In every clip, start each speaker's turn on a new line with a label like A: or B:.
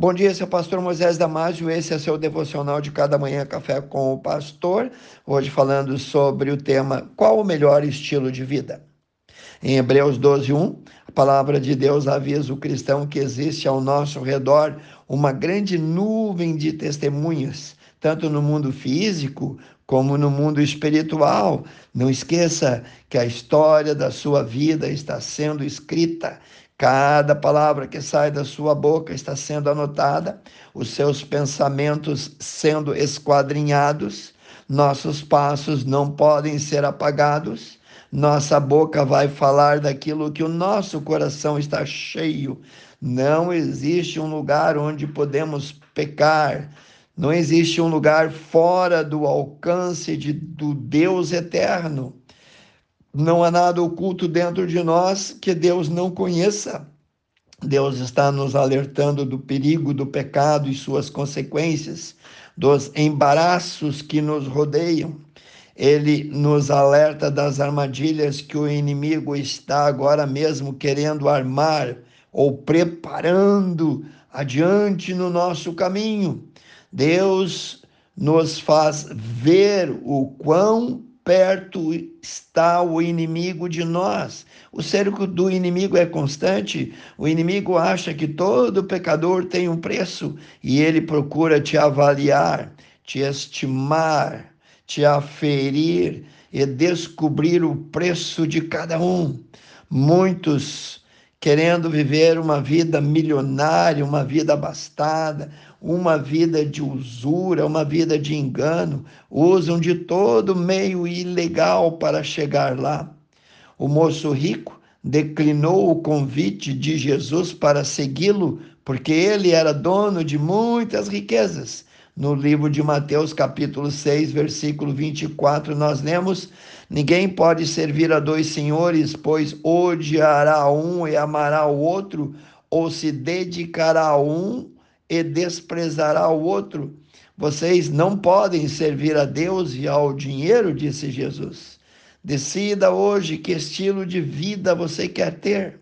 A: Bom dia, seu pastor Moisés Damásio. Esse é seu devocional de cada manhã, Café com o Pastor. Hoje falando sobre o tema Qual o melhor estilo de vida? Em Hebreus 12, 1, a palavra de Deus avisa o cristão que existe ao nosso redor uma grande nuvem de testemunhas, tanto no mundo físico como no mundo espiritual. Não esqueça que a história da sua vida está sendo escrita. Cada palavra que sai da sua boca está sendo anotada, os seus pensamentos sendo esquadrinhados, nossos passos não podem ser apagados, nossa boca vai falar daquilo que o nosso coração está cheio. Não existe um lugar onde podemos pecar, não existe um lugar fora do alcance de, do Deus eterno. Não há nada oculto dentro de nós que Deus não conheça. Deus está nos alertando do perigo do pecado e suas consequências, dos embaraços que nos rodeiam. Ele nos alerta das armadilhas que o inimigo está agora mesmo querendo armar ou preparando adiante no nosso caminho. Deus nos faz ver o quão perto está o inimigo de nós. O cerco do inimigo é constante. O inimigo acha que todo pecador tem um preço e ele procura te avaliar, te estimar, te aferir e descobrir o preço de cada um. Muitos querendo viver uma vida milionária, uma vida abastada, uma vida de usura, uma vida de engano, usam de todo meio ilegal para chegar lá. O moço rico declinou o convite de Jesus para segui-lo, porque ele era dono de muitas riquezas. No livro de Mateus, capítulo 6, versículo 24, nós lemos: Ninguém pode servir a dois senhores, pois odiará um e amará o outro, ou se dedicará a um e desprezará o outro. Vocês não podem servir a Deus e ao dinheiro, disse Jesus. Decida hoje que estilo de vida você quer ter.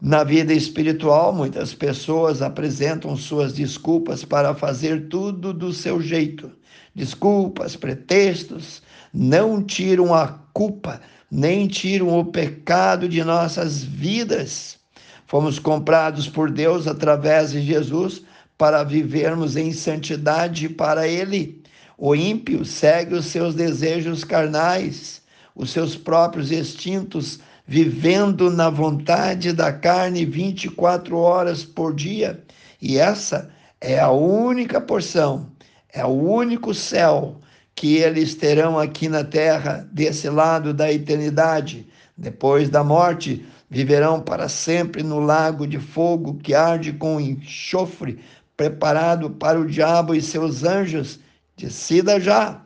A: Na vida espiritual, muitas pessoas apresentam suas desculpas para fazer tudo do seu jeito. Desculpas, pretextos, não tiram a culpa, nem tiram o pecado de nossas vidas. Fomos comprados por Deus através de Jesus para vivermos em santidade para Ele. O ímpio segue os seus desejos carnais, os seus próprios instintos, vivendo na vontade da carne 24 horas por dia. E essa é a única porção, é o único céu que eles terão aqui na terra, desse lado da eternidade. Depois da morte, viverão para sempre no lago de fogo que arde com enxofre, preparado para o diabo e seus anjos. Decida já,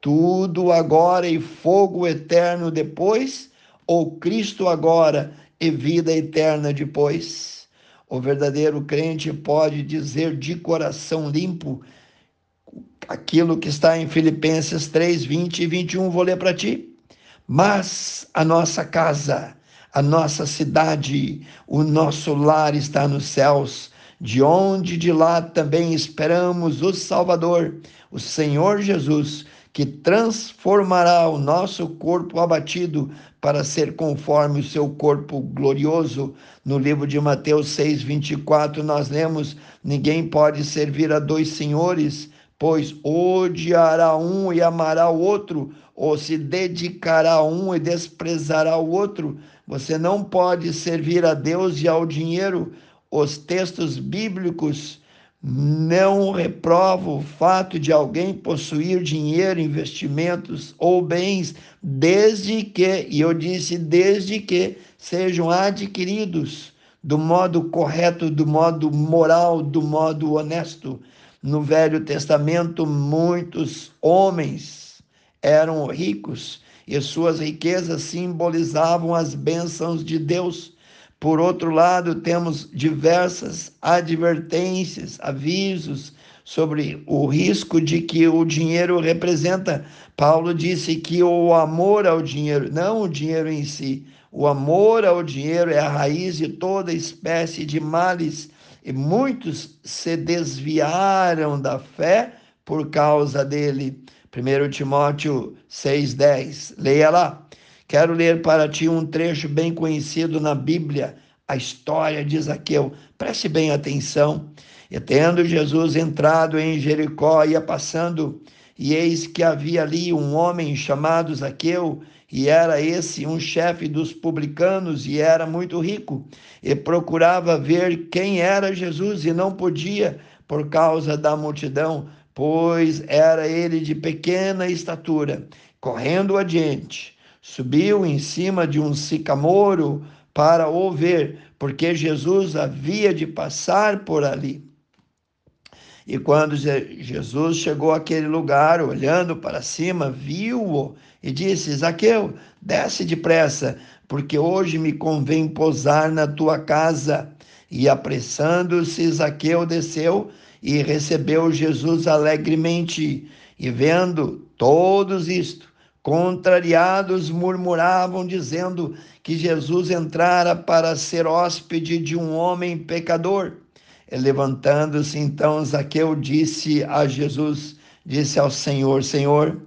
A: tudo agora e fogo eterno depois, ou Cristo agora e vida eterna depois. O verdadeiro crente pode dizer de coração limpo aquilo que está em Filipenses 3, 20 e 21, vou ler para ti. Mas a nossa casa, a nossa cidade, o nosso lar está nos céus, de onde de lá também esperamos o Salvador, o Senhor Jesus, que transformará o nosso corpo abatido para ser conforme o seu corpo glorioso. No livro de Mateus 6, 24, nós lemos: Ninguém pode servir a dois senhores pois odiará um e amará o outro, ou se dedicará a um e desprezará o outro. Você não pode servir a Deus e ao dinheiro. Os textos bíblicos não reprovam o fato de alguém possuir dinheiro, investimentos ou bens, desde que, e eu disse desde que, sejam adquiridos do modo correto, do modo moral, do modo honesto. No Velho Testamento, muitos homens eram ricos e suas riquezas simbolizavam as bênçãos de Deus. Por outro lado, temos diversas advertências, avisos sobre o risco de que o dinheiro representa. Paulo disse que o amor ao dinheiro, não o dinheiro em si, o amor ao dinheiro é a raiz de toda espécie de males e muitos se desviaram da fé por causa dele. 1 Timóteo 6,10. Leia lá. Quero ler para ti um trecho bem conhecido na Bíblia, a história de Zaqueu. Preste bem atenção. E tendo Jesus entrado em Jericó, ia passando, e eis que havia ali um homem chamado Zaqueu, e era esse um chefe dos publicanos, e era muito rico, e procurava ver quem era Jesus, e não podia, por causa da multidão, pois era ele de pequena estatura. Correndo adiante, subiu em cima de um sicamoro para o ver, porque Jesus havia de passar por ali. E quando Jesus chegou àquele lugar, olhando para cima, viu-o e disse: Zaqueu, desce depressa, porque hoje me convém posar na tua casa. E apressando-se, Zaqueu desceu e recebeu Jesus alegremente. E vendo todos isto, contrariados, murmuravam, dizendo que Jesus entrara para ser hóspede de um homem pecador. Levantando-se então, Zaqueu disse a Jesus, disse ao Senhor: Senhor,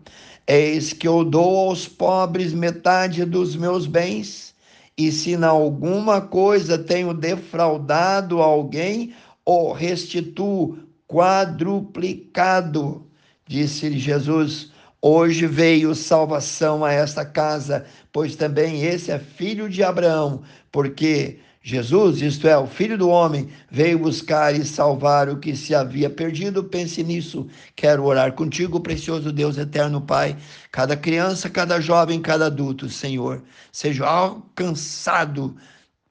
A: eis que eu dou aos pobres metade dos meus bens, e se na alguma coisa tenho defraudado alguém, o restituo quadruplicado. Disse Jesus: Hoje veio salvação a esta casa, pois também esse é filho de Abraão, porque Jesus, isto é, o Filho do Homem, veio buscar e salvar o que se havia perdido. Pense nisso. Quero orar contigo, precioso Deus eterno Pai. Cada criança, cada jovem, cada adulto, Senhor, seja alcançado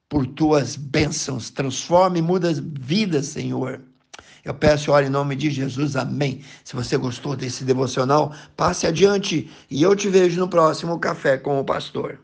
A: por tuas bênçãos. Transforme e muda vidas, Senhor. Eu peço, ore em nome de Jesus, amém. Se você gostou desse devocional, passe adiante e eu te vejo no próximo Café com o Pastor.